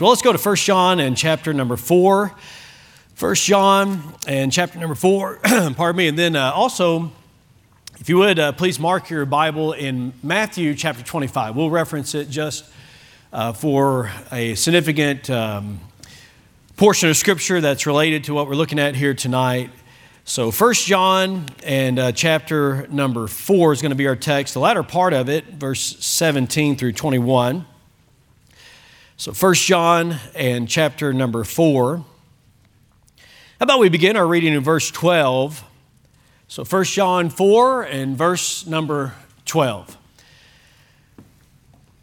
Well, let's go to 1 John and chapter number 4. 1 John and chapter number 4, pardon me. And then uh, also, if you would, uh, please mark your Bible in Matthew chapter 25. We'll reference it just uh, for a significant um, portion of Scripture that's related to what we're looking at here tonight. So, 1 John and uh, chapter number 4 is going to be our text, the latter part of it, verse 17 through 21. So, 1 John and chapter number 4. How about we begin our reading in verse 12? So, 1 John 4 and verse number 12.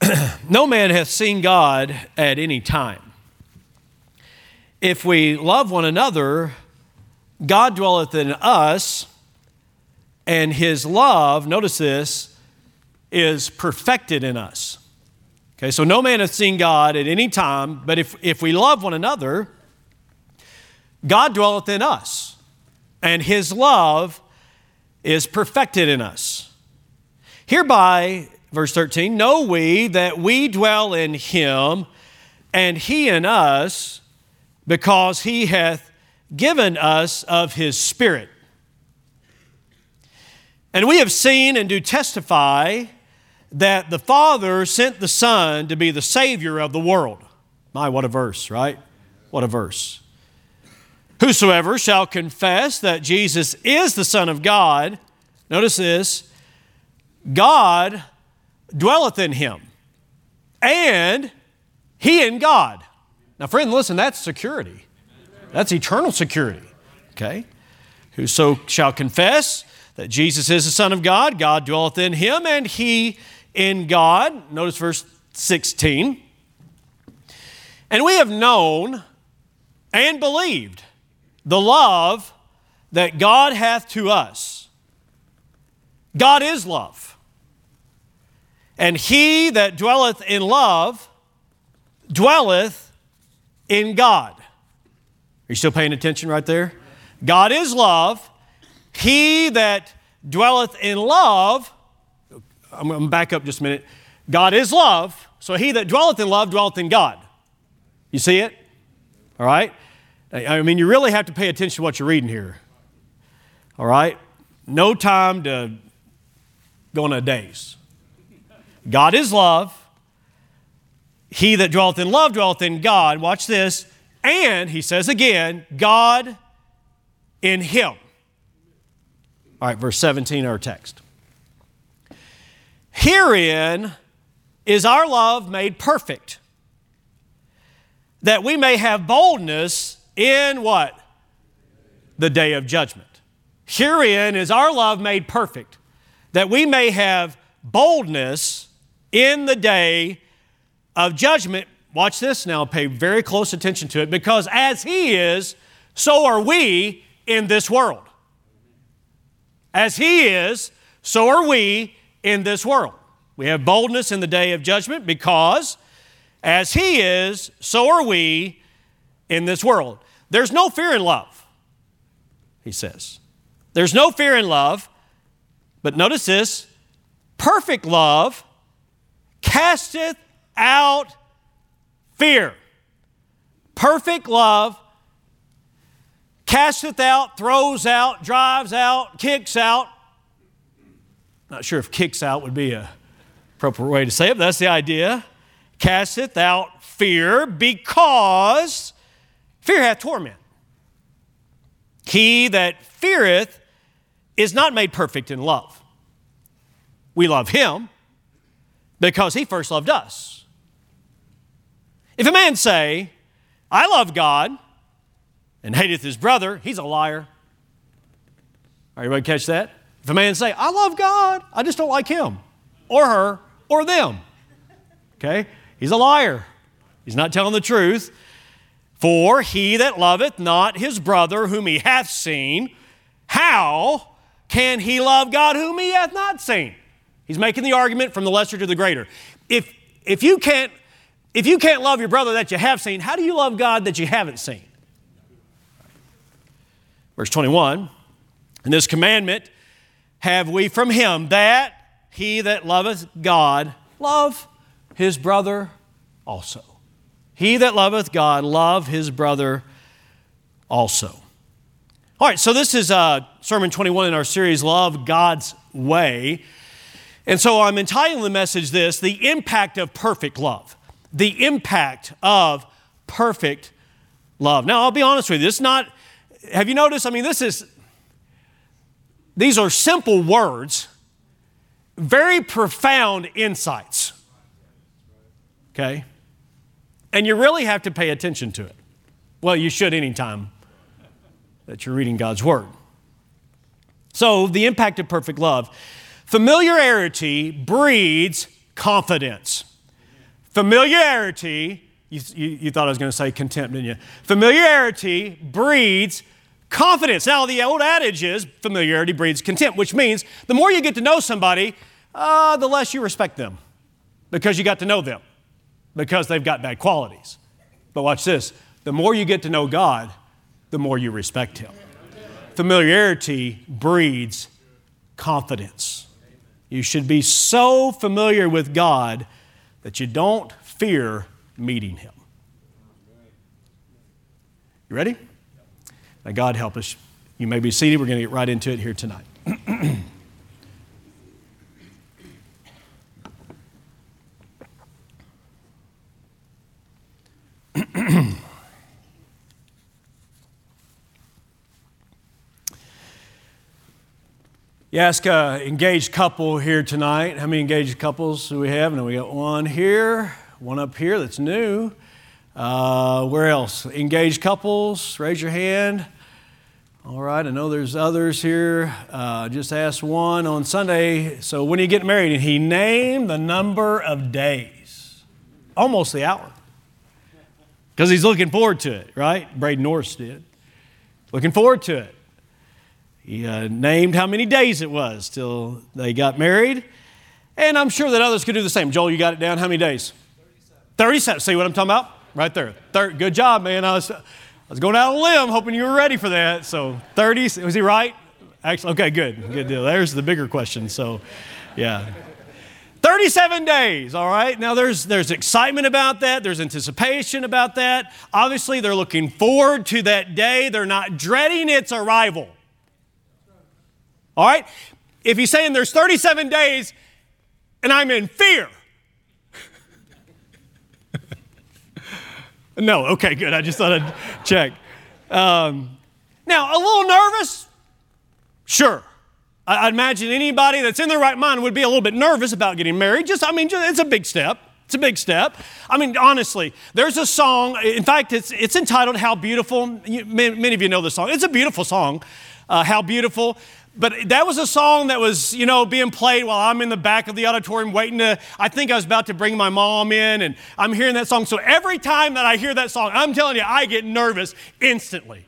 no man hath seen God at any time. If we love one another, God dwelleth in us, and his love, notice this, is perfected in us. Okay, so no man hath seen God at any time, but if, if we love one another, God dwelleth in us, and his love is perfected in us. Hereby, verse 13, know we that we dwell in him, and he in us, because he hath given us of his Spirit. And we have seen and do testify that the Father sent the Son to be the Savior of the world. My, what a verse, right? What a verse. Whosoever shall confess that Jesus is the Son of God, notice this, God dwelleth in him, and he in God. Now, friend, listen, that's security. That's eternal security. Okay? Whoso shall confess that Jesus is the Son of God, God dwelleth in him, and he in God. Notice verse 16. And we have known and believed the love that God hath to us. God is love. And he that dwelleth in love dwelleth in God. Are you still paying attention right there? God is love. He that dwelleth in love I'm going to back up just a minute. God is love, so he that dwelleth in love dwelleth in God. You see it? All right? I mean, you really have to pay attention to what you're reading here. All right? No time to go on a daze. God is love. He that dwelleth in love dwelleth in God. Watch this. And, he says again, God in him. All right, verse 17, our text. Herein is our love made perfect, that we may have boldness in what? The day of judgment. Herein is our love made perfect, that we may have boldness in the day of judgment. Watch this now, pay very close attention to it, because as He is, so are we in this world. As He is, so are we in this world. We have boldness in the day of judgment because as He is, so are we in this world. There's no fear in love, He says. There's no fear in love, but notice this perfect love casteth out fear. Perfect love casteth out, throws out, drives out, kicks out not sure if kicks out would be a appropriate way to say it, but that's the idea. Casteth out fear because fear hath torment. He that feareth is not made perfect in love. We love him because he first loved us. If a man say, I love God and hateth his brother, he's a liar. Are you ready to catch that? If a man say, I love God, I just don't like him or her or them, okay, he's a liar. He's not telling the truth. For he that loveth not his brother whom he hath seen, how can he love God whom he hath not seen? He's making the argument from the lesser to the greater. If, if, you can't, if you can't love your brother that you have seen, how do you love God that you haven't seen? Verse 21 And this commandment have we from him that he that loveth God love his brother also. He that loveth God, love his brother also. All right, so this is uh, Sermon 21 in our series, Love God's Way. And so I'm entitling the message this The Impact of Perfect Love. The impact of perfect love. Now, I'll be honest with you, this is not, have you noticed? I mean, this is, these are simple words, very profound insights. Okay? And you really have to pay attention to it. Well, you should anytime that you're reading God's Word. So, the impact of perfect love. Familiarity breeds confidence. Familiarity, you, you, you thought I was going to say contempt, didn't you? Familiarity breeds confidence. Now, the old adage is familiarity breeds contempt, which means the more you get to know somebody, uh, the less you respect them because you got to know them, because they've got bad qualities. But watch this the more you get to know God, the more you respect Him. Familiarity breeds confidence. You should be so familiar with God that you don't fear meeting Him. You ready? Now, God help us. You may be seated. We're going to get right into it here tonight. You ask a engaged couple here tonight. How many engaged couples do we have? And we got one here, one up here that's new. Uh, where else? Engaged couples, raise your hand. All right, I know there's others here. Uh, just asked one on Sunday. So, when you get married? And he named the number of days, almost the hour, because he's looking forward to it, right? Braden Norris did. Looking forward to it. He uh, named how many days it was till they got married. And I'm sure that others could do the same. Joel, you got it down? How many days? 37. 37. See what I'm talking about? Right there. Thir- good job, man. I was, I was going out on a limb hoping you were ready for that. So 30, was he right? Actually, okay, good. Good deal. There's the bigger question. So, yeah. 37 days, all right? Now there's there's excitement about that, there's anticipation about that. Obviously, they're looking forward to that day. They're not dreading its arrival. All right? If he's saying there's 37 days and I'm in fear. No, okay, good. I just thought I'd check. Um, now, a little nervous? Sure. I, would imagine anybody that's in their right mind would be a little bit nervous about getting married. Just, I mean, just, it's a big step. It's a big step. I mean, honestly, there's a song. In fact, it's, it's entitled How Beautiful. You, many, many, of you know this song. It's a beautiful song, uh, How Beautiful. But that was a song that was, you know, being played while I'm in the back of the auditorium waiting to, I think I was about to bring my mom in and I'm hearing that song. So every time that I hear that song, I'm telling you, I get nervous instantly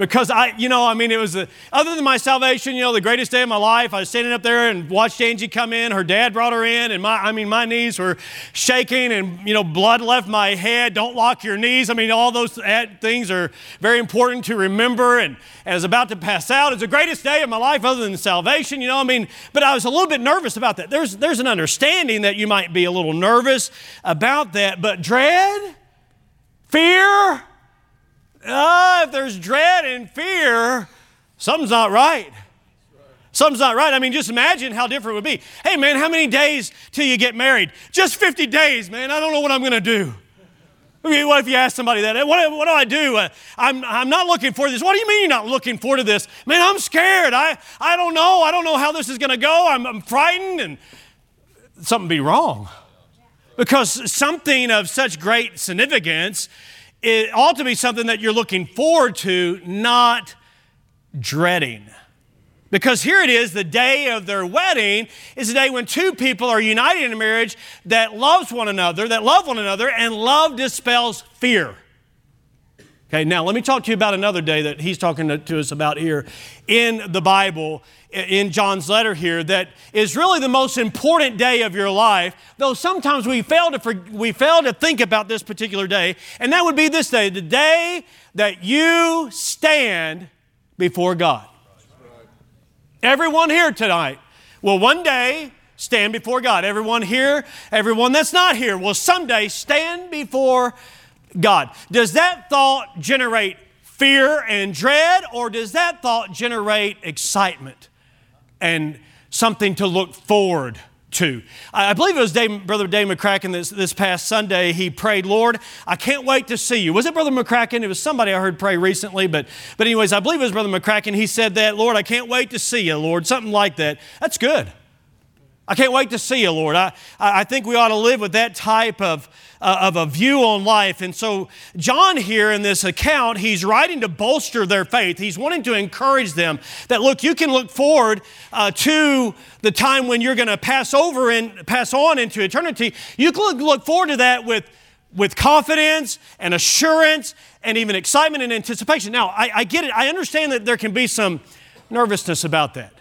because I, you know, I mean, it was, a, other than my salvation, you know, the greatest day of my life. I was standing up there and watched Angie come in. Her dad brought her in, and my, I mean, my knees were shaking, and you know, blood left my head. Don't lock your knees. I mean, all those things are very important to remember. And as about to pass out, it's the greatest day of my life, other than salvation. You know, I mean, but I was a little bit nervous about that. There's, there's an understanding that you might be a little nervous about that, but dread, fear uh, if there's dread and fear, something's not right. Something's not right. I mean, just imagine how different it would be. Hey, man, how many days till you get married? Just 50 days, man. I don't know what I'm going to do. What if you ask somebody that? What, what do I do? Uh, I'm, I'm not looking forward to this. What do you mean you're not looking forward to this? Man, I'm scared. I, I don't know. I don't know how this is going to go. I'm, I'm frightened and something be wrong. Because something of such great significance it ought to be something that you're looking forward to, not dreading. Because here it is, the day of their wedding is the day when two people are united in a marriage that loves one another, that love one another, and love dispels fear. Okay, now let me talk to you about another day that he's talking to, to, us about here in the Bible, in John's letter here, that is really the most important day of your life, though sometimes we fail to, we fail to think about this particular day, and that would be this day, the day that you stand before God. Everyone here tonight will one day stand before God. Everyone here, everyone that's not here will someday stand before God. Does that thought generate fear and dread, or does that thought generate excitement and something to look forward to? I believe it was Dave, Brother Dave McCracken this, this past Sunday. He prayed, Lord, I can't wait to see you. Was it Brother McCracken? It was somebody I heard pray recently, but, but anyways, I believe it was Brother McCracken. He said that, Lord, I can't wait to see you, Lord, something like that. That's good. I can't wait to see you, Lord. I, I think we ought to live with that type of, uh, of a view on life. And so, John here in this account, he's writing to bolster their faith. He's wanting to encourage them that, look, you can look forward uh, to the time when you're going to pass over and pass on into eternity. You can look forward to that with, with confidence and assurance and even excitement and anticipation. Now, I, I get it. I understand that there can be some nervousness about that.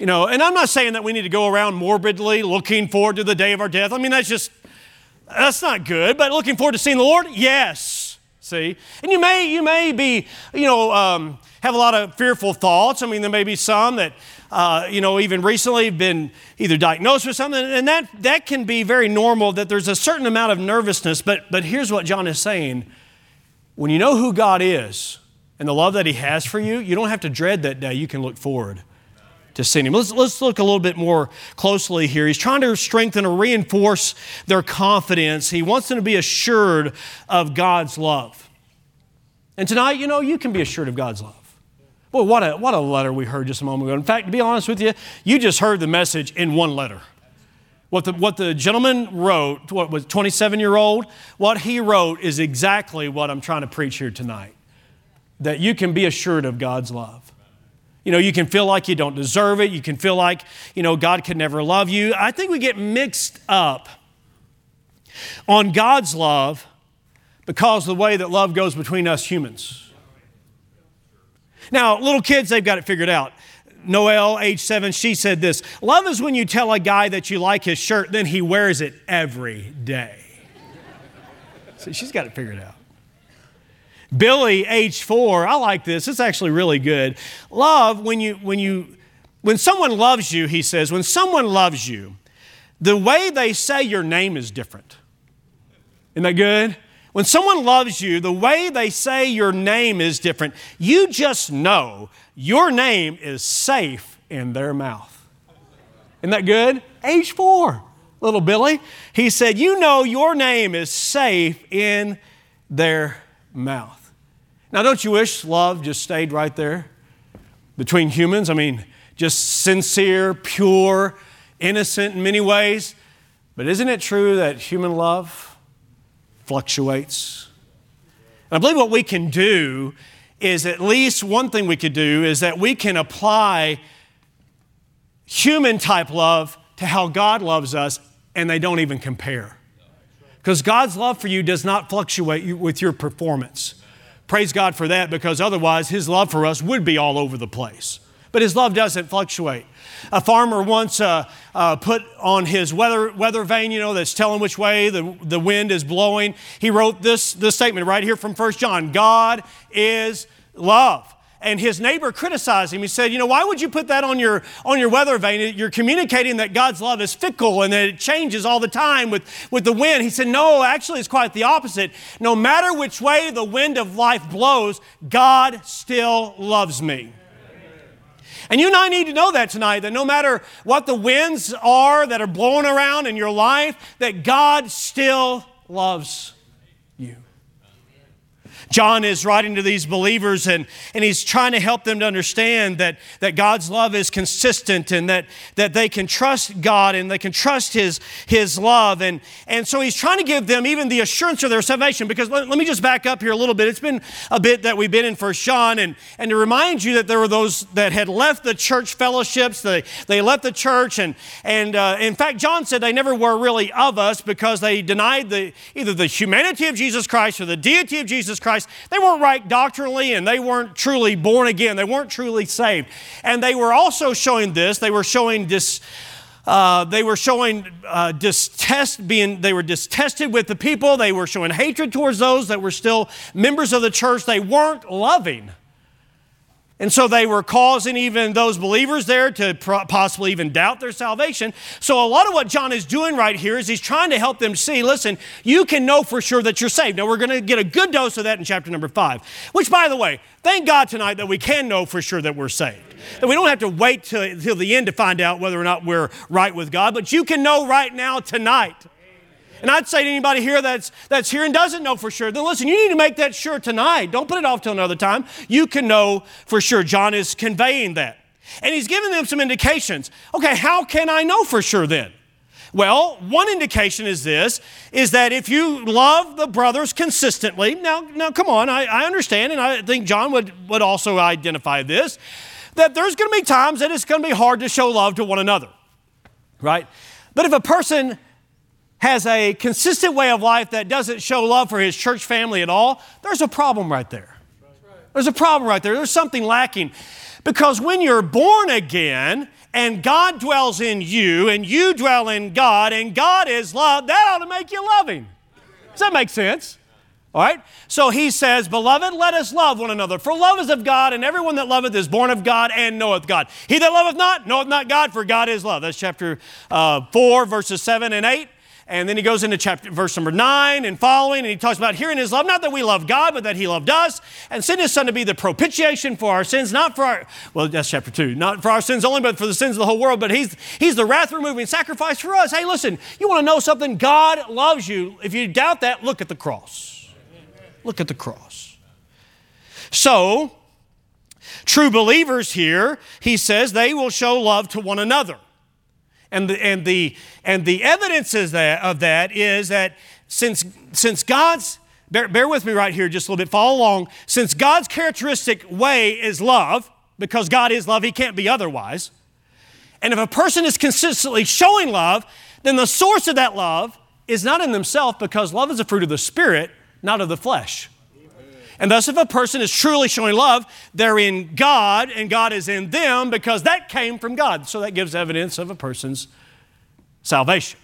You know, and I'm not saying that we need to go around morbidly looking forward to the day of our death. I mean, that's just, that's not good. But looking forward to seeing the Lord? Yes. See? And you may, you may be, you know, um, have a lot of fearful thoughts. I mean, there may be some that, uh, you know, even recently have been either diagnosed with something, and that, that can be very normal that there's a certain amount of nervousness. But, but here's what John is saying when you know who God is and the love that He has for you, you don't have to dread that day. You can look forward to seeing him. Let's, let's look a little bit more closely here. He's trying to strengthen or reinforce their confidence. He wants them to be assured of God's love. And tonight, you know, you can be assured of God's love. Boy, what a, what a letter we heard just a moment ago. In fact, to be honest with you, you just heard the message in one letter. What the, what the gentleman wrote, what was 27 year old, what he wrote is exactly what I'm trying to preach here tonight. That you can be assured of God's love. You know, you can feel like you don't deserve it. You can feel like, you know, God could never love you. I think we get mixed up on God's love because of the way that love goes between us humans. Now, little kids, they've got it figured out. Noelle, age seven, she said this Love is when you tell a guy that you like his shirt, then he wears it every day. See, she's got it figured out. Billy, age four, I like this. It's actually really good. Love, when you, when you, when someone loves you, he says, when someone loves you, the way they say your name is different. Isn't that good? When someone loves you, the way they say your name is different. You just know your name is safe in their mouth. Isn't that good? Age four, little Billy. He said, You know your name is safe in their mouth. Now, don't you wish love just stayed right there between humans? I mean, just sincere, pure, innocent in many ways. But isn't it true that human love fluctuates? And I believe what we can do is at least one thing we could do is that we can apply human type love to how God loves us, and they don't even compare. Because God's love for you does not fluctuate with your performance. Praise God for that because otherwise His love for us would be all over the place. But His love doesn't fluctuate. A farmer once uh, uh, put on his weather, weather vane, you know, that's telling which way the, the wind is blowing. He wrote this, this statement right here from 1 John God is love and his neighbor criticized him. He said, You know, why would you put that on your, on your weather vane? You're communicating that God's love is fickle and that it changes all the time with, with the wind. He said, No, actually, it's quite the opposite. No matter which way the wind of life blows, God still loves me. And you and I need to know that tonight that no matter what the winds are that are blowing around in your life, that God still loves. John is writing to these believers and, and he's trying to help them to understand that, that God's love is consistent and that, that they can trust God and they can trust his, his love. And, and so he's trying to give them even the assurance of their salvation. Because let, let me just back up here a little bit. It's been a bit that we've been in First John, and, and to remind you that there were those that had left the church fellowships, they, they left the church, and, and uh, in fact, John said they never were really of us because they denied the, either the humanity of Jesus Christ or the deity of Jesus Christ Christ, they weren't right doctrinally and they weren't truly born again. They weren't truly saved. And they were also showing this. They were showing this. Uh, they were showing uh, distest, being they were distested with the people. They were showing hatred towards those that were still members of the church. They weren't loving. And so they were causing even those believers there to possibly even doubt their salvation. So, a lot of what John is doing right here is he's trying to help them see listen, you can know for sure that you're saved. Now, we're going to get a good dose of that in chapter number five, which, by the way, thank God tonight that we can know for sure that we're saved. That we don't have to wait till, till the end to find out whether or not we're right with God, but you can know right now tonight. And I'd say to anybody here that's, that's here and doesn't know for sure, then listen, you need to make that sure tonight. Don't put it off till another time. You can know for sure. John is conveying that. And he's giving them some indications. Okay, how can I know for sure then? Well, one indication is this, is that if you love the brothers consistently, now, now come on, I, I understand, and I think John would, would also identify this, that there's going to be times that it's going to be hard to show love to one another, right? But if a person has a consistent way of life that doesn't show love for his church family at all, there's a problem right there. There's a problem right there. There's something lacking. Because when you're born again and God dwells in you and you dwell in God and God is love, that ought to make you loving. Does that make sense? All right? So he says, Beloved, let us love one another. For love is of God, and everyone that loveth is born of God and knoweth God. He that loveth not, knoweth not God, for God is love. That's chapter uh, 4, verses 7 and 8. And then he goes into chapter, verse number nine and following, and he talks about hearing his love, not that we love God, but that he loved us, and sent his son to be the propitiation for our sins, not for our, well, that's chapter two, not for our sins only, but for the sins of the whole world. But he's, he's the wrath removing sacrifice for us. Hey, listen, you want to know something? God loves you. If you doubt that, look at the cross. Look at the cross. So, true believers here, he says, they will show love to one another. And the, and the, and the evidence of that is that since, since God's, bear, bear with me right here just a little bit, follow along. Since God's characteristic way is love, because God is love, He can't be otherwise. And if a person is consistently showing love, then the source of that love is not in themselves because love is a fruit of the Spirit, not of the flesh. And thus, if a person is truly showing love, they're in God and God is in them because that came from God. So that gives evidence of a person's salvation.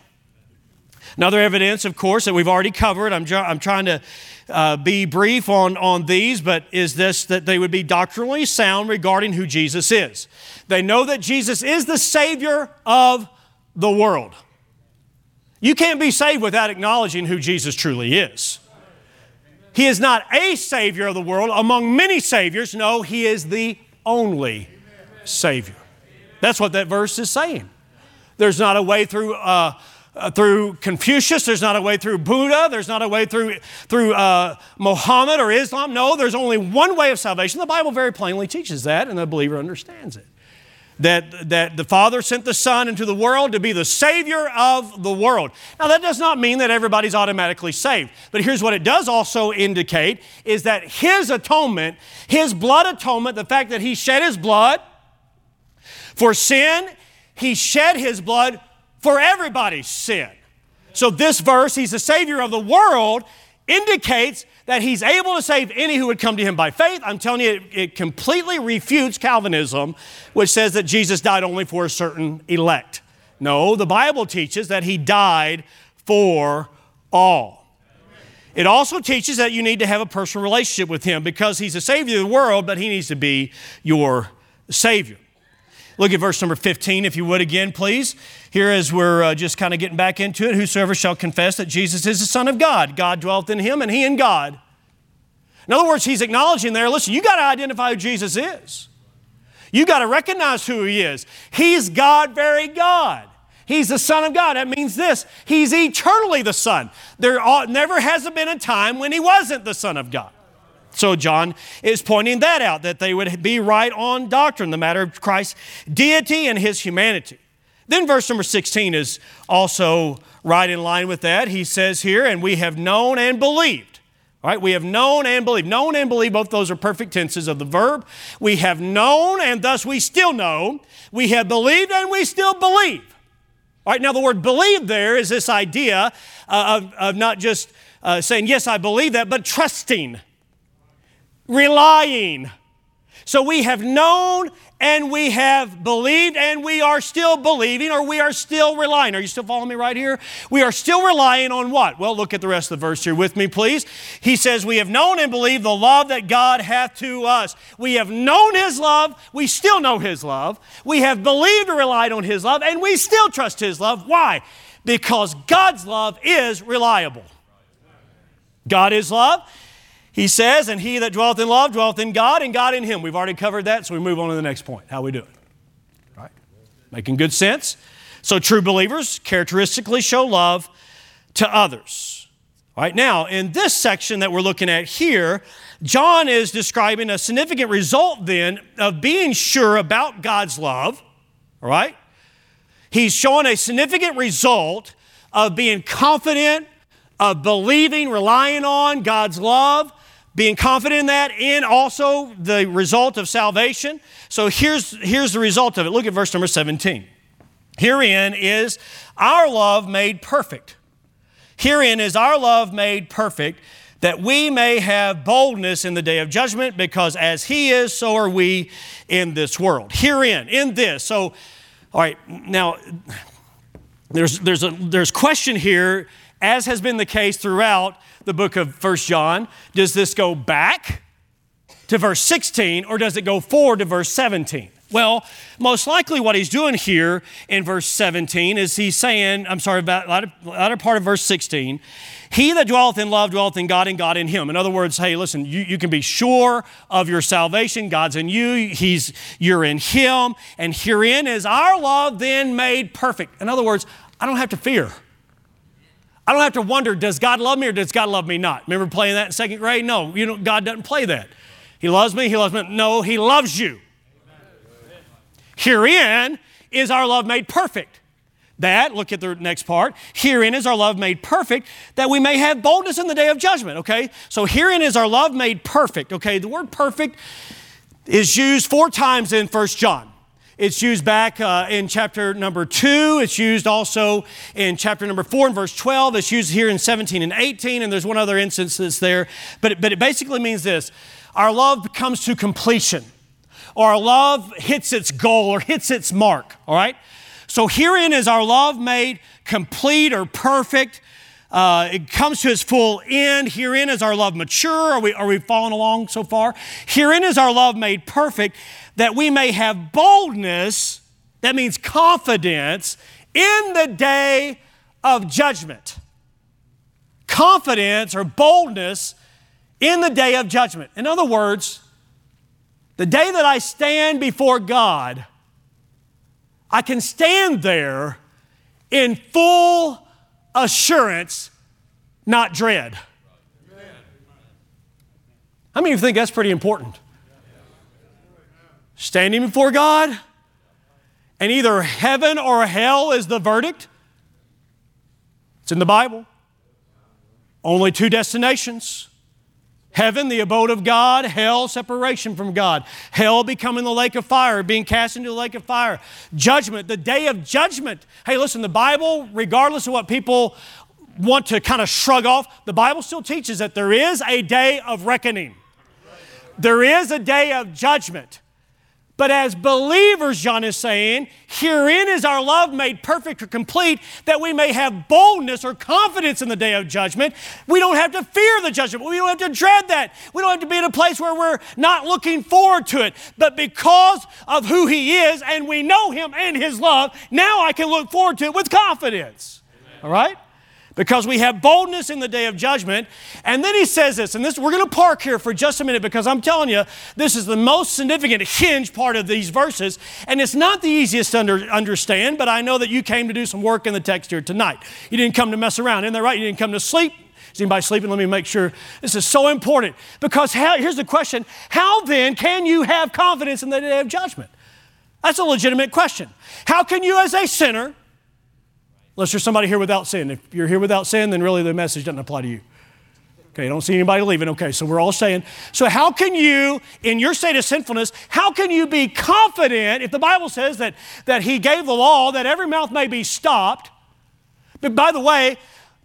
Another evidence, of course, that we've already covered, I'm, I'm trying to uh, be brief on, on these, but is this that they would be doctrinally sound regarding who Jesus is. They know that Jesus is the Savior of the world. You can't be saved without acknowledging who Jesus truly is. He is not a Savior of the world among many Saviors. No, He is the only Savior. That's what that verse is saying. There's not a way through. Uh, uh, through Confucius, there's not a way through Buddha, there's not a way through, through uh, Mohammed or Islam. No, there's only one way of salvation. The Bible very plainly teaches that, and the believer understands it that, that the Father sent the Son into the world to be the Savior of the world. Now, that does not mean that everybody's automatically saved. But here's what it does also indicate is that His atonement, His blood atonement, the fact that He shed His blood for sin, He shed His blood for everybody's sin. So, this verse, He's the Savior of the world, indicates that he's able to save any who would come to him by faith. I'm telling you, it, it, completely refutes Calvinism, which says that Jesus died only for a certain elect. No, the Bible teaches that he died for all. It also teaches that you need to have a personal relationship with him because he's the savior of the world, but he needs to be your savior. Look at verse number 15, if you would again, please. Here, as we're uh, just kind of getting back into it, whosoever shall confess that Jesus is the Son of God, God dwelt in him, and he in God. In other words, he's acknowledging there, listen, you got to identify who Jesus is. You got to recognize who he is. He's God, very God. He's the Son of God. That means this He's eternally the Son. There never has been a time when He wasn't the Son of God. So John is pointing that out, that they would be right on doctrine, the matter of Christ's deity and his humanity. Then verse number 16 is also right in line with that. He says here, and we have known and believed. All right, we have known and believed. Known and believed, both those are perfect tenses of the verb. We have known and thus we still know. We have believed and we still believe. All right, now the word believe there is this idea uh, of, of not just uh, saying, yes, I believe that, but trusting relying, So we have known and we have believed and we are still believing or we are still relying. Are you still following me right here? We are still relying on what? Well, look at the rest of the verse here with me, please. He says, We have known and believed the love that God hath to us. We have known His love. We still know His love. We have believed and relied on His love and we still trust His love. Why? Because God's love is reliable. God is love. He says, and he that dwelleth in love dwelleth in God, and God in him. We've already covered that, so we move on to the next point. How we do it? Right? Making good sense? So true believers characteristically show love to others. Right, now in this section that we're looking at here, John is describing a significant result then of being sure about God's love. All right? He's showing a significant result of being confident, of believing, relying on God's love, being confident in that, and also the result of salvation. So here's, here's the result of it. Look at verse number 17. Herein is our love made perfect. Herein is our love made perfect, that we may have boldness in the day of judgment, because as He is, so are we in this world. Herein, in this. So, all right, now there's, there's, a, there's question here, as has been the case throughout the book of First John, does this go back to verse 16 or does it go forward to verse 17? Well, most likely what he's doing here in verse 17 is he's saying, I'm sorry, about latter, latter part of verse 16, he that dwelleth in love dwelleth in God and God in him. In other words, hey, listen, you, you can be sure of your salvation. God's in you, he's, you're in him, and herein is our love then made perfect. In other words, I don't have to fear. I don't have to wonder, does God love me or does God love me not? Remember playing that in second grade? No, you know, God doesn't play that. He loves me, He loves me. No, He loves you. Herein is our love made perfect. That, look at the next part, herein is our love made perfect, that we may have boldness in the day of judgment, okay? So herein is our love made perfect, okay? The word perfect is used four times in First John. It's used back uh, in chapter number 2. It's used also in chapter number 4 and verse 12. It's used here in 17 and 18, and there's one other instance that's there. But it, but it basically means this our love comes to completion, or our love hits its goal or hits its mark, all right? So herein is our love made complete or perfect. Uh, it comes to its full end. Herein is our love mature. Are we, are we following along so far? Herein is our love made perfect that we may have boldness, that means confidence, in the day of judgment. Confidence or boldness in the day of judgment. In other words, the day that I stand before God, I can stand there in full assurance, not dread. How many of you think that's pretty important? Standing before God, and either heaven or hell is the verdict. It's in the Bible. Only two destinations heaven, the abode of God, hell, separation from God. Hell becoming the lake of fire, being cast into the lake of fire. Judgment, the day of judgment. Hey, listen, the Bible, regardless of what people want to kind of shrug off, the Bible still teaches that there is a day of reckoning, there is a day of judgment. But as believers, John is saying, herein is our love made perfect or complete, that we may have boldness or confidence in the day of judgment. We don't have to fear the judgment. We don't have to dread that. We don't have to be in a place where we're not looking forward to it. But because of who He is and we know Him and His love, now I can look forward to it with confidence. Amen. All right? Because we have boldness in the day of judgment. And then he says this, and this we're going to park here for just a minute because I'm telling you, this is the most significant hinge part of these verses, and it's not the easiest to under, understand, but I know that you came to do some work in the text here tonight. You didn't come to mess around, isn't that right? You didn't come to sleep. Is anybody sleeping? Let me make sure. This is so important because how, here's the question How then can you have confidence in the day of judgment? That's a legitimate question. How can you, as a sinner, Unless you're somebody here without sin. If you're here without sin, then really the message doesn't apply to you. Okay, I don't see anybody leaving. Okay, so we're all saying, so how can you, in your state of sinfulness, how can you be confident if the Bible says that, that He gave the law that every mouth may be stopped? But by the way,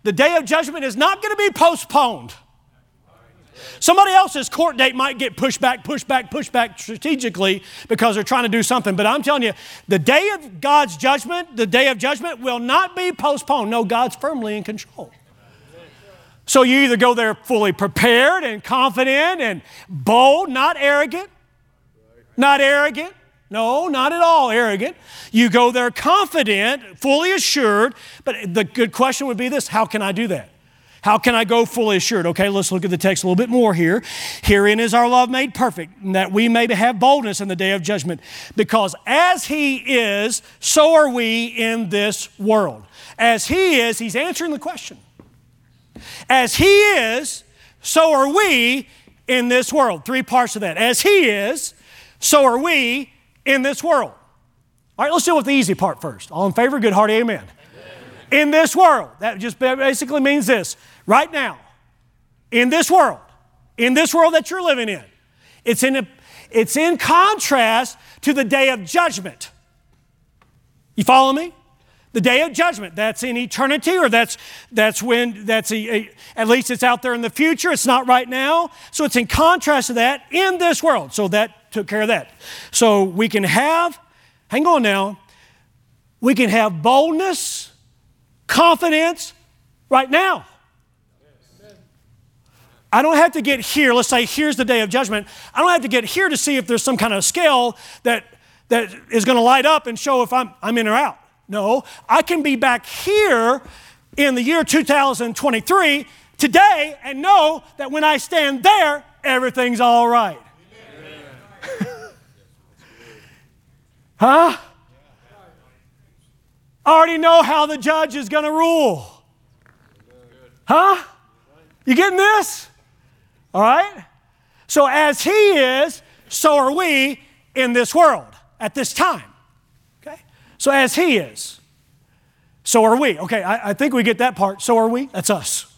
the day of judgment is not going to be postponed. Somebody else's court date might get pushed back, pushed back, pushed back strategically because they're trying to do something. But I'm telling you, the day of God's judgment, the day of judgment will not be postponed. No, God's firmly in control. So you either go there fully prepared and confident and bold, not arrogant, not arrogant. No, not at all arrogant. You go there confident, fully assured. But the good question would be this how can I do that? How can I go fully assured? Okay, let's look at the text a little bit more here. Herein is our love made perfect, that we may have boldness in the day of judgment. Because as He is, so are we in this world. As He is, He's answering the question. As He is, so are we in this world. Three parts of that. As He is, so are we in this world. All right, let's deal with the easy part first. All in favor, good hearty amen. In this world. That just basically means this right now, in this world, in this world that you're living in. It's in, a, it's in contrast to the day of judgment. You follow me? The day of judgment, that's in eternity, or that's, that's when, that's a, a, at least it's out there in the future. It's not right now. So it's in contrast to that in this world. So that took care of that. So we can have, hang on now, we can have boldness, confidence right now. I don't have to get here, let's say here's the day of judgment. I don't have to get here to see if there's some kind of scale that, that is going to light up and show if I'm, I'm in or out. No, I can be back here in the year 2023 today and know that when I stand there, everything's all right. huh? Already know how the judge is going to rule. Huh? You getting this? All right? So, as He is, so are we in this world at this time. Okay? So, as He is, so are we. Okay, I, I think we get that part. So are we. That's us.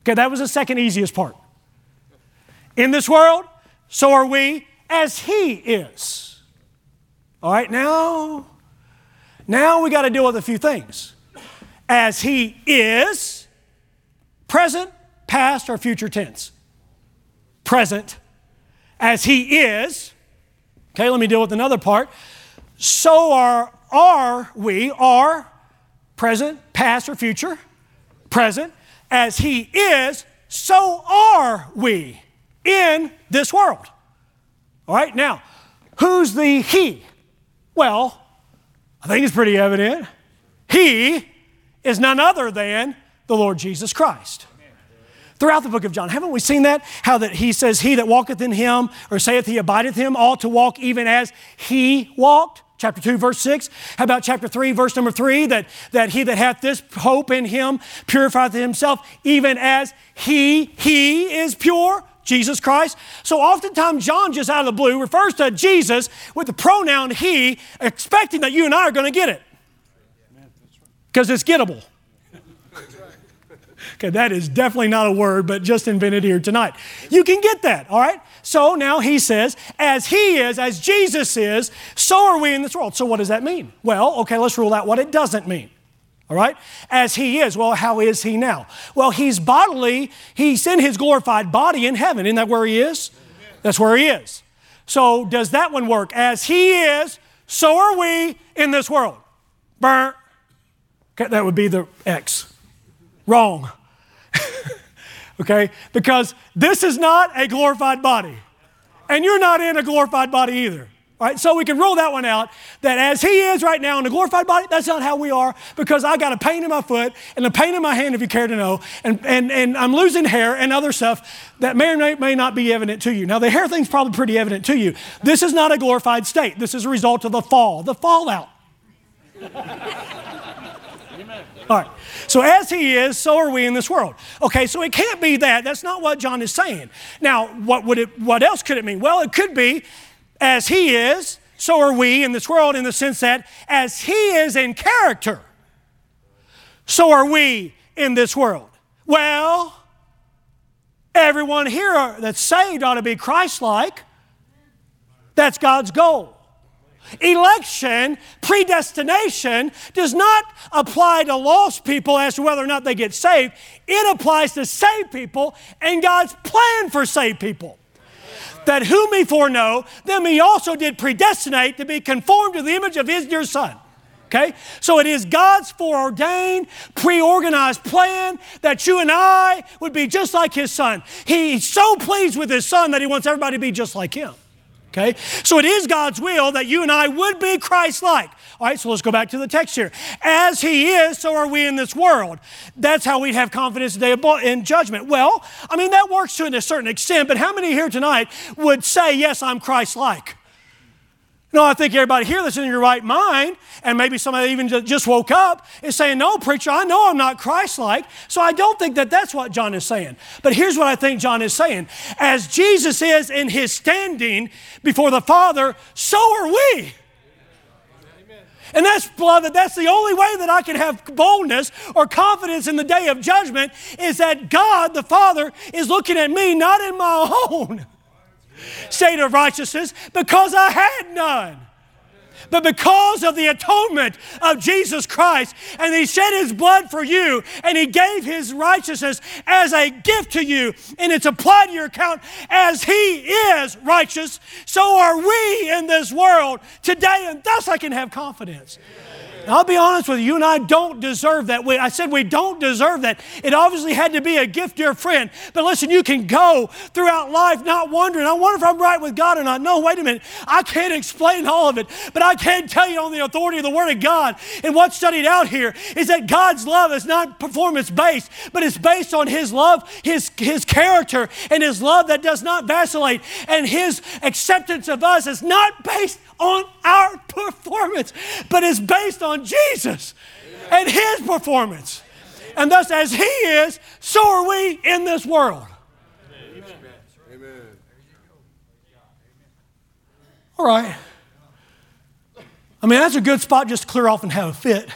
Okay, that was the second easiest part. In this world, so are we as He is. All right, now, now we got to deal with a few things. As He is, present, past, or future tense present as He is. Okay, let me deal with another part. So are, are we, are present, past, or future, present, as He is, so are we in this world. All right, now, who's the He? Well, I think it's pretty evident. He is none other than the Lord Jesus Christ throughout the book of John. Haven't we seen that? How that he says, He that walketh in him, or saith he abideth him, ought to walk even as he walked. Chapter 2, verse 6. How about chapter 3, verse number 3? That, that he that hath this hope in him purifieth himself, even as he, he is pure. Jesus Christ. So oftentimes, John, just out of the blue, refers to Jesus with the pronoun he, expecting that you and I are going to get it. Because it's gettable. Okay, that is definitely not a word, but just invented here tonight. You can get that, all right? So now he says, as he is, as Jesus is, so are we in this world. So what does that mean? Well, okay, let's rule out what it doesn't mean. All right? As he is. Well, how is he now? Well, he's bodily, he's in his glorified body in heaven. Isn't that where he is? That's where he is. So does that one work? As he is, so are we in this world. Burn. Okay, that would be the X. Wrong. okay? Because this is not a glorified body. And you're not in a glorified body either. All right, so we can rule that one out that as he is right now in a glorified body, that's not how we are because I got a pain in my foot and a pain in my hand, if you care to know, and, and, and I'm losing hair and other stuff that may or may, may not be evident to you. Now, the hair thing's probably pretty evident to you. This is not a glorified state, this is a result of the fall, the fallout. All right. So as he is, so are we in this world. Okay, so it can't be that. That's not what John is saying. Now, what would it what else could it mean? Well, it could be as he is, so are we in this world in the sense that as he is in character, so are we in this world. Well, everyone here that's saved ought to be Christ-like. That's God's goal. Election, predestination, does not apply to lost people as to whether or not they get saved. It applies to saved people and God's plan for saved people. That whom he foreknow, them he also did predestinate to be conformed to the image of his dear Son. Okay? So it is God's foreordained, pre-organized plan that you and I would be just like his son. He's so pleased with his son that he wants everybody to be just like him. Okay? So it is God's will that you and I would be Christ like. All right, so let's go back to the text here. As He is, so are we in this world. That's how we have confidence today in judgment. Well, I mean, that works to a certain extent, but how many here tonight would say, Yes, I'm Christ like? No, I think everybody here that's in your right mind, and maybe somebody even just woke up, is saying, No, preacher, I know I'm not Christ like. So I don't think that that's what John is saying. But here's what I think John is saying As Jesus is in his standing before the Father, so are we. And that's, beloved, that's the only way that I can have boldness or confidence in the day of judgment is that God, the Father, is looking at me not in my own state of righteousness because I had none. But because of the atonement of Jesus Christ, and He shed His blood for you, and He gave His righteousness as a gift to you, and it's applied to your account as He is righteous, so are we in this world today, and thus I can have confidence. I'll be honest with you, you and I don't deserve that. I said we don't deserve that. It obviously had to be a gift, dear friend. But listen, you can go throughout life not wondering, I wonder if I'm right with God or not. No, wait a minute. I can't explain all of it, but I can tell you on the authority of the Word of God. And what's studied out here is that God's love is not performance based, but it's based on His love, His, His character, and His love that does not vacillate. And His acceptance of us is not based on our performance, but is based on Jesus and His performance. And thus, as He is, so are we in this world. Amen. All right. I mean, that's a good spot just to clear off and have a fit.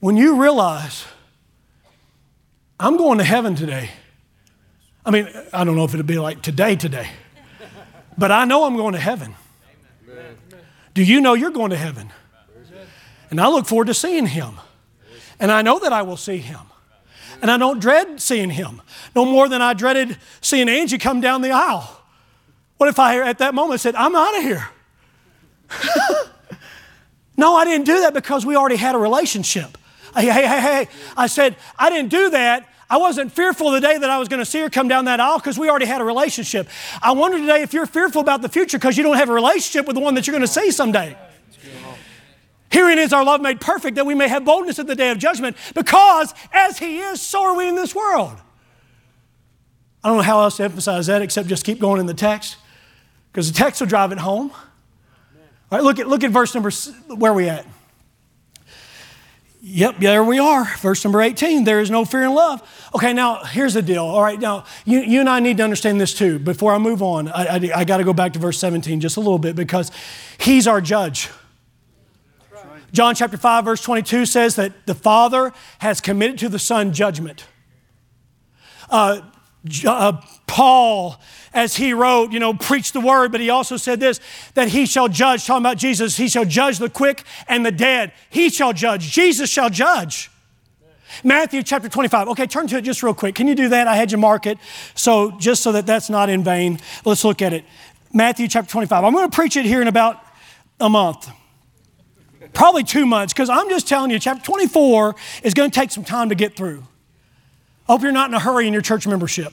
When you realize, I'm going to heaven today. I mean, I don't know if it'll be like today, today. But I know I'm going to heaven. Do you know you're going to heaven? And I look forward to seeing him. And I know that I will see him. And I don't dread seeing him no more than I dreaded seeing Angie come down the aisle. What if I, at that moment, said, I'm out of here? no, I didn't do that because we already had a relationship. Hey, hey, hey, hey. I said, I didn't do that I wasn't fearful the day that I was going to see her come down that aisle because we already had a relationship. I wonder today if you're fearful about the future because you don't have a relationship with the one that you're going to see someday. Herein is our love made perfect that we may have boldness at the day of judgment because as He is, so are we in this world. I don't know how else to emphasize that except just keep going in the text because the text will drive it home. All right, look at, look at verse number, where are we at? Yep, there we are. Verse number 18 there is no fear in love. Okay, now here's the deal. All right, now you, you and I need to understand this too. Before I move on, I, I, I got to go back to verse 17 just a little bit because he's our judge. John chapter 5, verse 22 says that the Father has committed to the Son judgment. Uh, uh, Paul, as he wrote, you know, preached the word, but he also said this that he shall judge, talking about Jesus, he shall judge the quick and the dead. He shall judge. Jesus shall judge. Matthew chapter 25. Okay, turn to it just real quick. Can you do that? I had you mark it. So, just so that that's not in vain, let's look at it. Matthew chapter 25. I'm going to preach it here in about a month. Probably two months, because I'm just telling you, chapter 24 is going to take some time to get through. I hope you're not in a hurry in your church membership.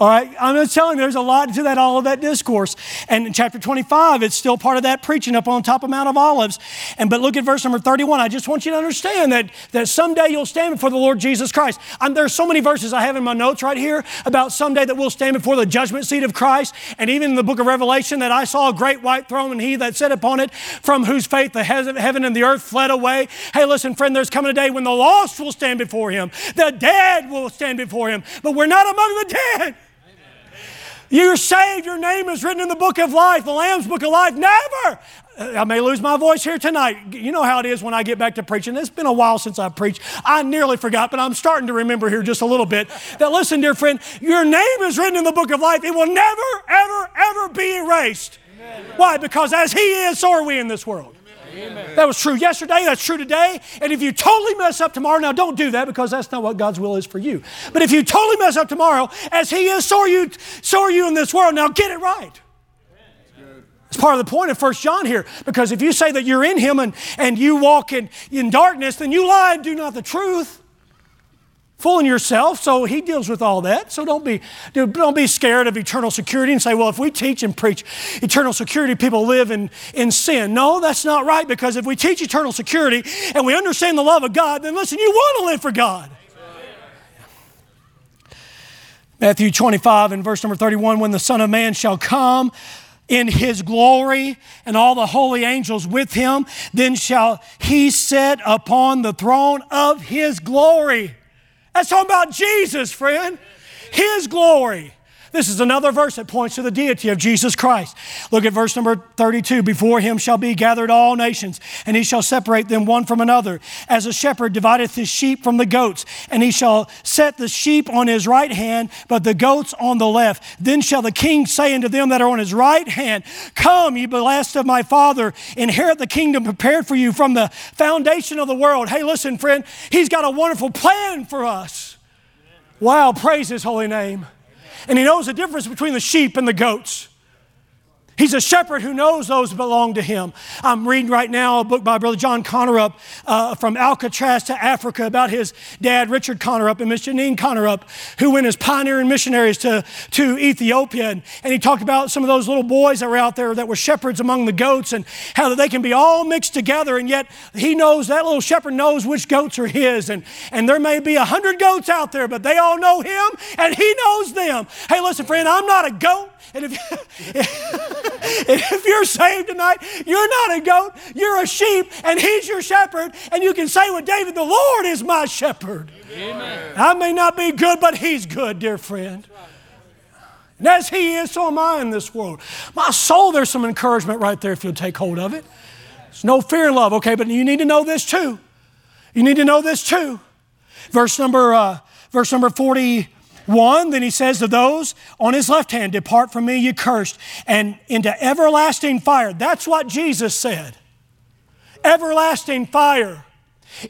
All right, I'm just telling you, there's a lot to that, all of that discourse. And in chapter 25, it's still part of that preaching up on top of Mount of Olives. And but look at verse number 31. I just want you to understand that, that someday you'll stand before the Lord Jesus Christ. And there's so many verses I have in my notes right here about someday that we'll stand before the judgment seat of Christ. And even in the book of Revelation, that I saw a great white throne and he that sat upon it, from whose faith the heaven and the earth fled away. Hey, listen, friend, there's coming a day when the lost will stand before him, the dead will stand before him, but we're not among the dead. You're saved. Your name is written in the book of life, the Lamb's book of life. Never. I may lose my voice here tonight. You know how it is when I get back to preaching. It's been a while since I preached. I nearly forgot, but I'm starting to remember here just a little bit. That listen, dear friend, your name is written in the book of life. It will never, ever, ever be erased. Amen. Why? Because as He is, so are we in this world. Amen. That was true yesterday, that's true today. And if you totally mess up tomorrow, now don't do that because that's not what God's will is for you. But if you totally mess up tomorrow, as He is, so are you, so are you in this world. Now get it right. It's part of the point of First John here, because if you say that you're in Him and, and you walk in, in darkness, then you lie and do not the truth fooling yourself. So he deals with all that. So don't be, don't be scared of eternal security and say, well, if we teach and preach eternal security, people live in, in sin. No, that's not right because if we teach eternal security and we understand the love of God, then listen, you want to live for God. Matthew 25 and verse number 31 when the Son of Man shall come in his glory and all the holy angels with him, then shall he sit upon the throne of his glory. That's talking about Jesus, friend. His glory. This is another verse that points to the deity of Jesus Christ. Look at verse number 32. Before him shall be gathered all nations, and he shall separate them one from another, as a shepherd divideth his sheep from the goats. And he shall set the sheep on his right hand, but the goats on the left. Then shall the king say unto them that are on his right hand, Come, ye blessed of my father, inherit the kingdom prepared for you from the foundation of the world. Hey, listen, friend, he's got a wonderful plan for us. Wow, praise his holy name and he knows the difference between the sheep and the goats. He's a shepherd who knows those belong to him. I'm reading right now a book by Brother John Connerup uh, from Alcatraz to Africa about his dad, Richard Connerup, and Miss Janine Connerup, who went as pioneering missionaries to, to Ethiopia. And, and he talked about some of those little boys that were out there that were shepherds among the goats and how they can be all mixed together. And yet he knows, that little shepherd knows which goats are his. And, and there may be a hundred goats out there, but they all know him and he knows them. Hey, listen, friend, I'm not a goat. And if, if you're saved tonight, you're not a goat, you're a sheep, and He's your shepherd. And you can say with David, The Lord is my shepherd. Amen. I may not be good, but He's good, dear friend. And as He is, so am I in this world. My soul, there's some encouragement right there if you'll take hold of it. There's no fear love, okay, but you need to know this too. You need to know this too. Verse number, uh, verse number 40. 1, then he says to those on his left hand, Depart from me, you cursed, and into everlasting fire. That's what Jesus said. Everlasting fire.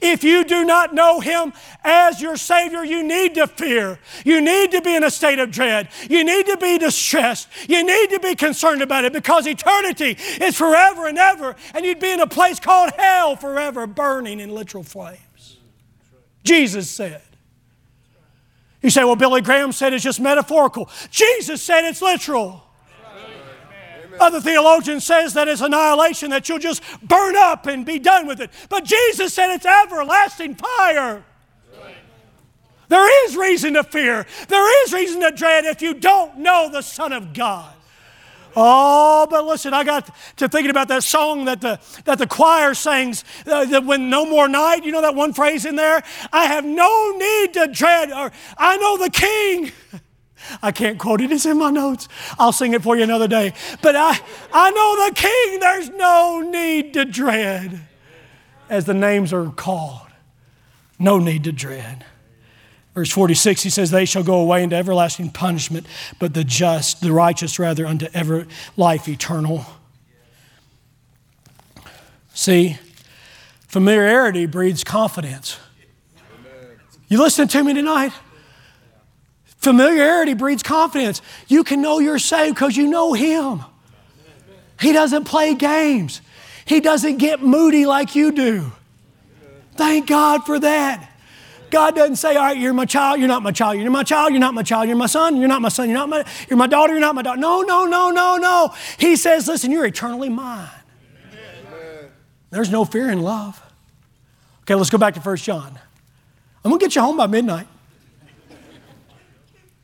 If you do not know Him as your Savior, you need to fear. You need to be in a state of dread. You need to be distressed. You need to be concerned about it because eternity is forever and ever, and you'd be in a place called hell forever, burning in literal flames. Jesus said. You say, well, Billy Graham said it's just metaphorical. Jesus said it's literal. Amen. Other theologians says that it's annihilation, that you'll just burn up and be done with it. But Jesus said it's everlasting fire. There is reason to fear. There is reason to dread if you don't know the Son of God. Oh, but listen, I got to thinking about that song that the, that the choir sings uh, that when no more night, you know that one phrase in there? I have no need to dread, or I know the king. I can't quote it, it's in my notes. I'll sing it for you another day. But I, I know the king, there's no need to dread, as the names are called. No need to dread. Verse 46, he says, They shall go away into everlasting punishment, but the just, the righteous rather, unto ever life eternal. See, familiarity breeds confidence. You listening to me tonight? Familiarity breeds confidence. You can know you're saved because you know Him. He doesn't play games, He doesn't get moody like you do. Thank God for that. God doesn't say, all right, you're my child, you're not my child, you're my child, you're not my child, you're my son, you're not my son, you're not my, you're my daughter, you're not my daughter. No, no, no, no, no. He says, listen, you're eternally mine. Amen. There's no fear in love. Okay, let's go back to 1 John. I'm gonna get you home by midnight.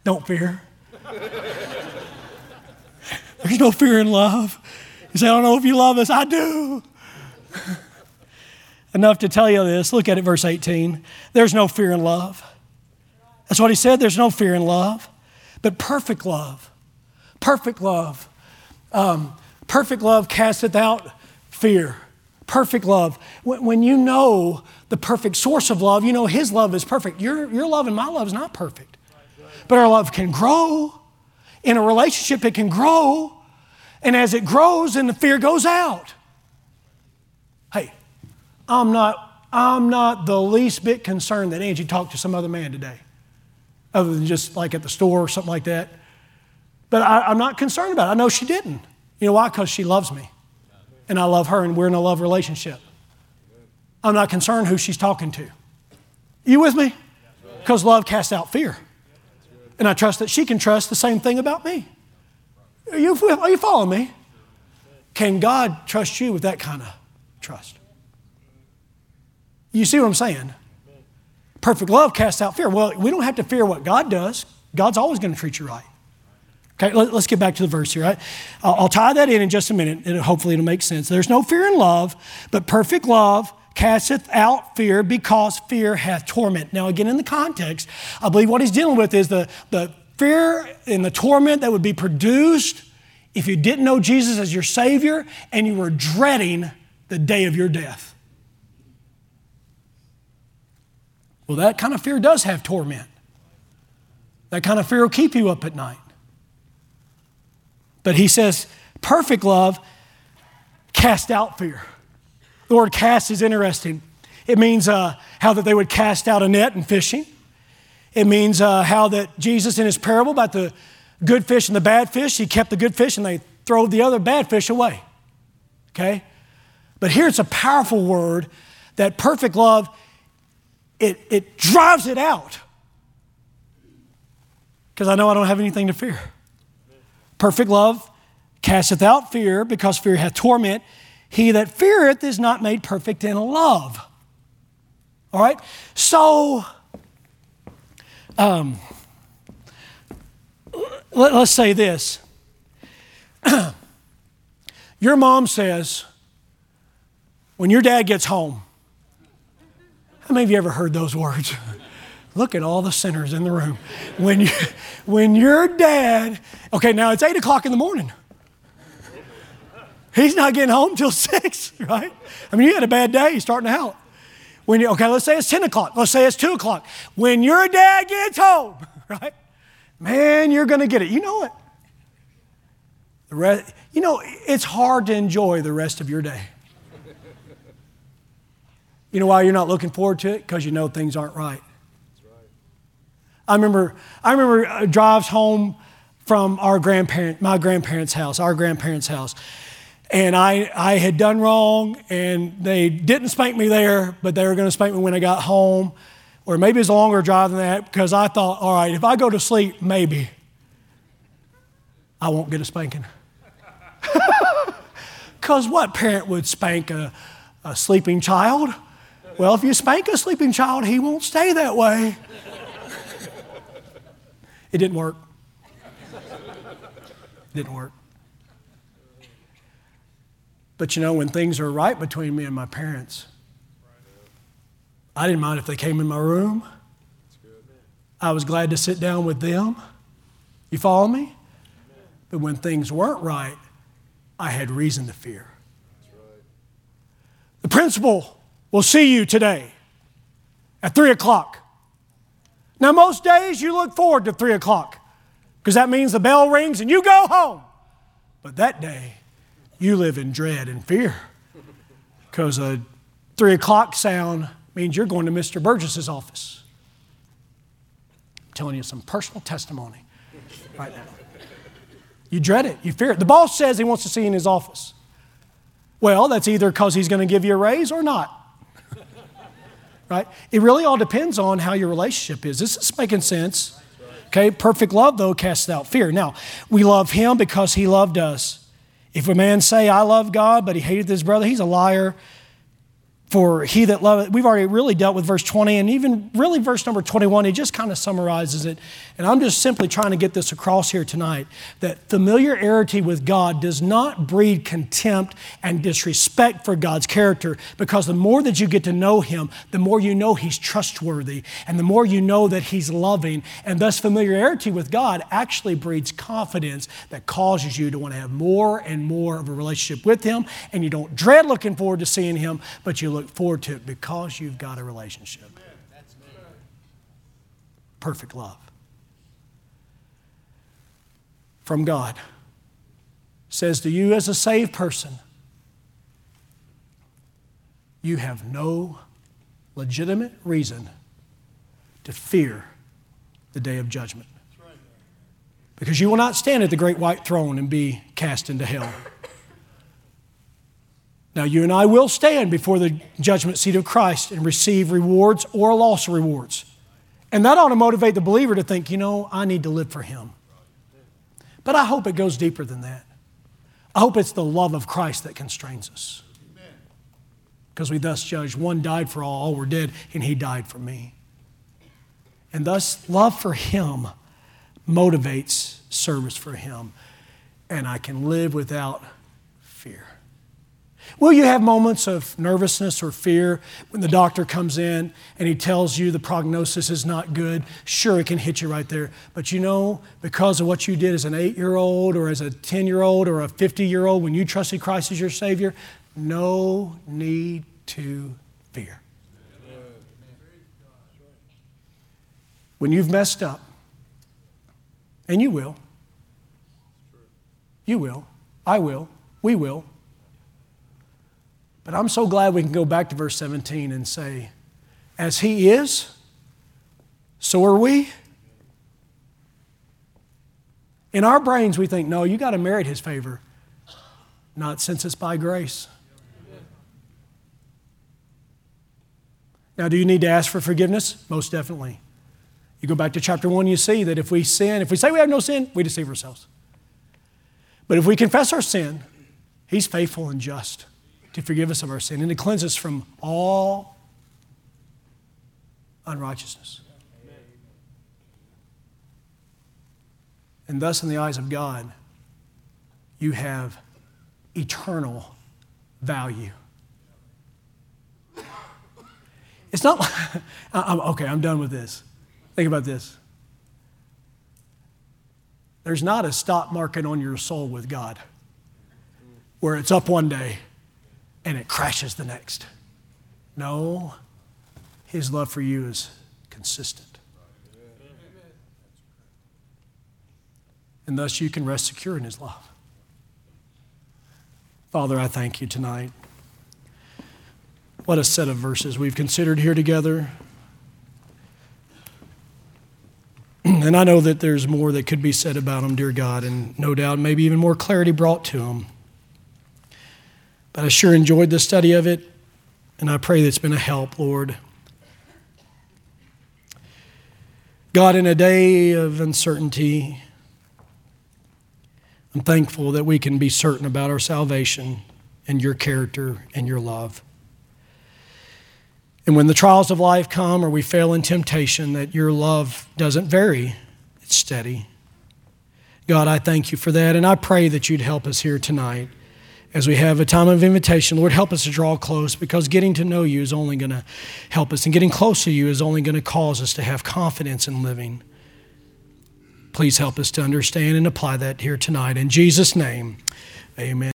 Don't fear. There's no fear in love. You say, I don't know if you love us. I do enough to tell you this. Look at it, verse 18. There's no fear in love. That's what he said. There's no fear in love, but perfect love. Perfect love. Um, perfect love casteth out fear. Perfect love. When, when you know the perfect source of love, you know His love is perfect. Your, your love and my love is not perfect. But our love can grow. In a relationship, it can grow. And as it grows, then the fear goes out. I'm not, I'm not the least bit concerned that Angie talked to some other man today, other than just like at the store or something like that. But I, am not concerned about it. I know she didn't. You know why? Because she loves me. And I love her, and we're in a love relationship. I'm not concerned who she's talking to. You with me? Because love casts out fear. And I trust that she can trust the same thing about me. Are you, are you following me? Can God trust you with that kind of trust? You see what I'm saying? Perfect love casts out fear. Well, we don't have to fear what God does. God's always going to treat you right. Okay, let, us get back to the verse here. Right? I'll, I'll tie that in in just a minute, and hopefully it'll make sense. There's no fear in love, but perfect love casteth out fear because fear hath torment. Now, again, in the context, I believe what he's dealing with is the, the fear and the torment that would be produced if you didn't know Jesus as your Savior and you were dreading the day of your death. Well, that kind of fear does have torment. That kind of fear will keep you up at night. But he says, perfect love cast out fear. The word cast is interesting. It means uh, how that they would cast out a net in fishing. It means uh, how that Jesus, in his parable about the good fish and the bad fish, he kept the good fish and they throw the other bad fish away. Okay? But here it's a powerful word that perfect love, it, it drives it out. Because I know I don't have anything to fear. Perfect love casteth out fear, because fear hath torment. He that feareth is not made perfect in love. All right? So, um, let, us say this. your mom says, when your dad gets home, how many of you ever heard those words? Look at all the sinners in the room. When, you, when your dad, okay, now it's 8 o'clock in the morning. He's not getting home till 6, right? I mean, you had a bad day starting out. When you, okay, let's say it's 10 o'clock. Let's say it's 2 o'clock. When your dad gets home, right? Man, you're going to get it. You know it. The rest, you know, it's hard to enjoy the rest of your day. You know why you're not looking forward to it? Because you know things aren't right. I remember, I remember uh, drives home from our grandparent, my grandparents' house, our grandparents' house. And I, I had done wrong, and they didn't spank me there, but they were going to spank me when I got home. Or maybe it's a longer drive than that because I thought, all right, if I go to sleep, maybe I won't get a spanking. Because what parent would spank a, a sleeping child? Well, if you spank a sleeping child, he won't stay that way. It didn't work. It didn't work. But you know, when things are right between me and my parents, I didn't mind if they came in my room. I was glad to sit down with them. You follow me? But when things weren't right, I had reason to fear. The principal will see you today at 3 o'clock. Now, most days you look forward to 3 o'clock because that means the bell rings and you go home. But that day, you live in dread and fear because a 3 o'clock sound means you're going to Mr. Burgess's office. I'm telling you some personal testimony right now. You dread it, you fear it. The boss says he wants to see you in his office. Well, that's either because he's going to give you a raise or not right? It really all depends on how your relationship is. This is making sense. Okay, perfect love, though, casts out fear. Now, we love him because he loved us. If a man say, I love God, but he hated his brother, he's a liar. For he that loveth, we've already really dealt with verse 20 and even really verse number 21, he just kind of summarizes it. And I'm just simply trying to get this across here tonight that familiarity with God does not breed contempt and disrespect for God's character because the more that you get to know him, the more you know he's trustworthy and the more you know that he's loving. And thus, familiarity with God actually breeds confidence that causes you to want to have more and more of a relationship with him. And you don't dread looking forward to seeing him, but you look forward to it because you've got a relationship. Perfect love from God says to you as a saved person, you have no legitimate reason to fear the day of judgment. Because you will not stand at the great white throne and be cast into hell. Now, you and I will stand before the judgment seat of Christ and receive rewards or loss of rewards. And that ought to motivate the believer to think, you know, I need to live for Him. But I hope it goes deeper than that. I hope it's the love of Christ that constrains us. Because we thus judge one died for all, all were dead, and He died for me. And thus, love for Him motivates service for Him. And I can live without fear. Will you have moments of nervousness or fear when the doctor comes in and he tells you the prognosis is not good? Sure, it can hit you right there. But you know, because of what you did as an eight year old or as a 10 year old or a 50 year old when you trusted Christ as your Savior, no need to fear. When you've messed up, and you will, you will, I will, we will but I'm so glad we can go back to verse 17 and say, As He is, so are we. In our brains, we think, no, you got to merit His favor. Not since it's by grace. Now, do you need to ask for forgiveness? Most definitely. You go back to chapter 1, you see that if we sin, if we say we have no sin, we deceive ourselves. But if we confess our sin, He's faithful and just to forgive us of our sin and to cleanse us from all unrighteousness. And thus, in the eyes of God, you have eternal value. It's not like, I'm, okay, I'm done with this. Think about this. There's not a stock market on your soul with God where it's up one day and it crashes the next. No, his love for you is consistent. And thus you can rest secure in his love. Father, I thank you tonight. What a set of verses we've considered here together. And I know that there's more that could be said about them, dear God, and no doubt maybe even more clarity brought to them. But I sure enjoyed the study of it, and I pray that's been a help, Lord. God, in a day of uncertainty, I'm thankful that we can be certain about our salvation and your character and your love. And when the trials of life come or we fail in temptation, that your love doesn't vary, it's steady. God, I thank you for that, and I pray that you'd help us here tonight as we have a time of invitation, Lord, help us to draw close because getting to know you is only going to help us, and getting close to you is only going to cause us to have confidence in living. Please help us to understand and apply that here tonight. In Jesus' name, amen.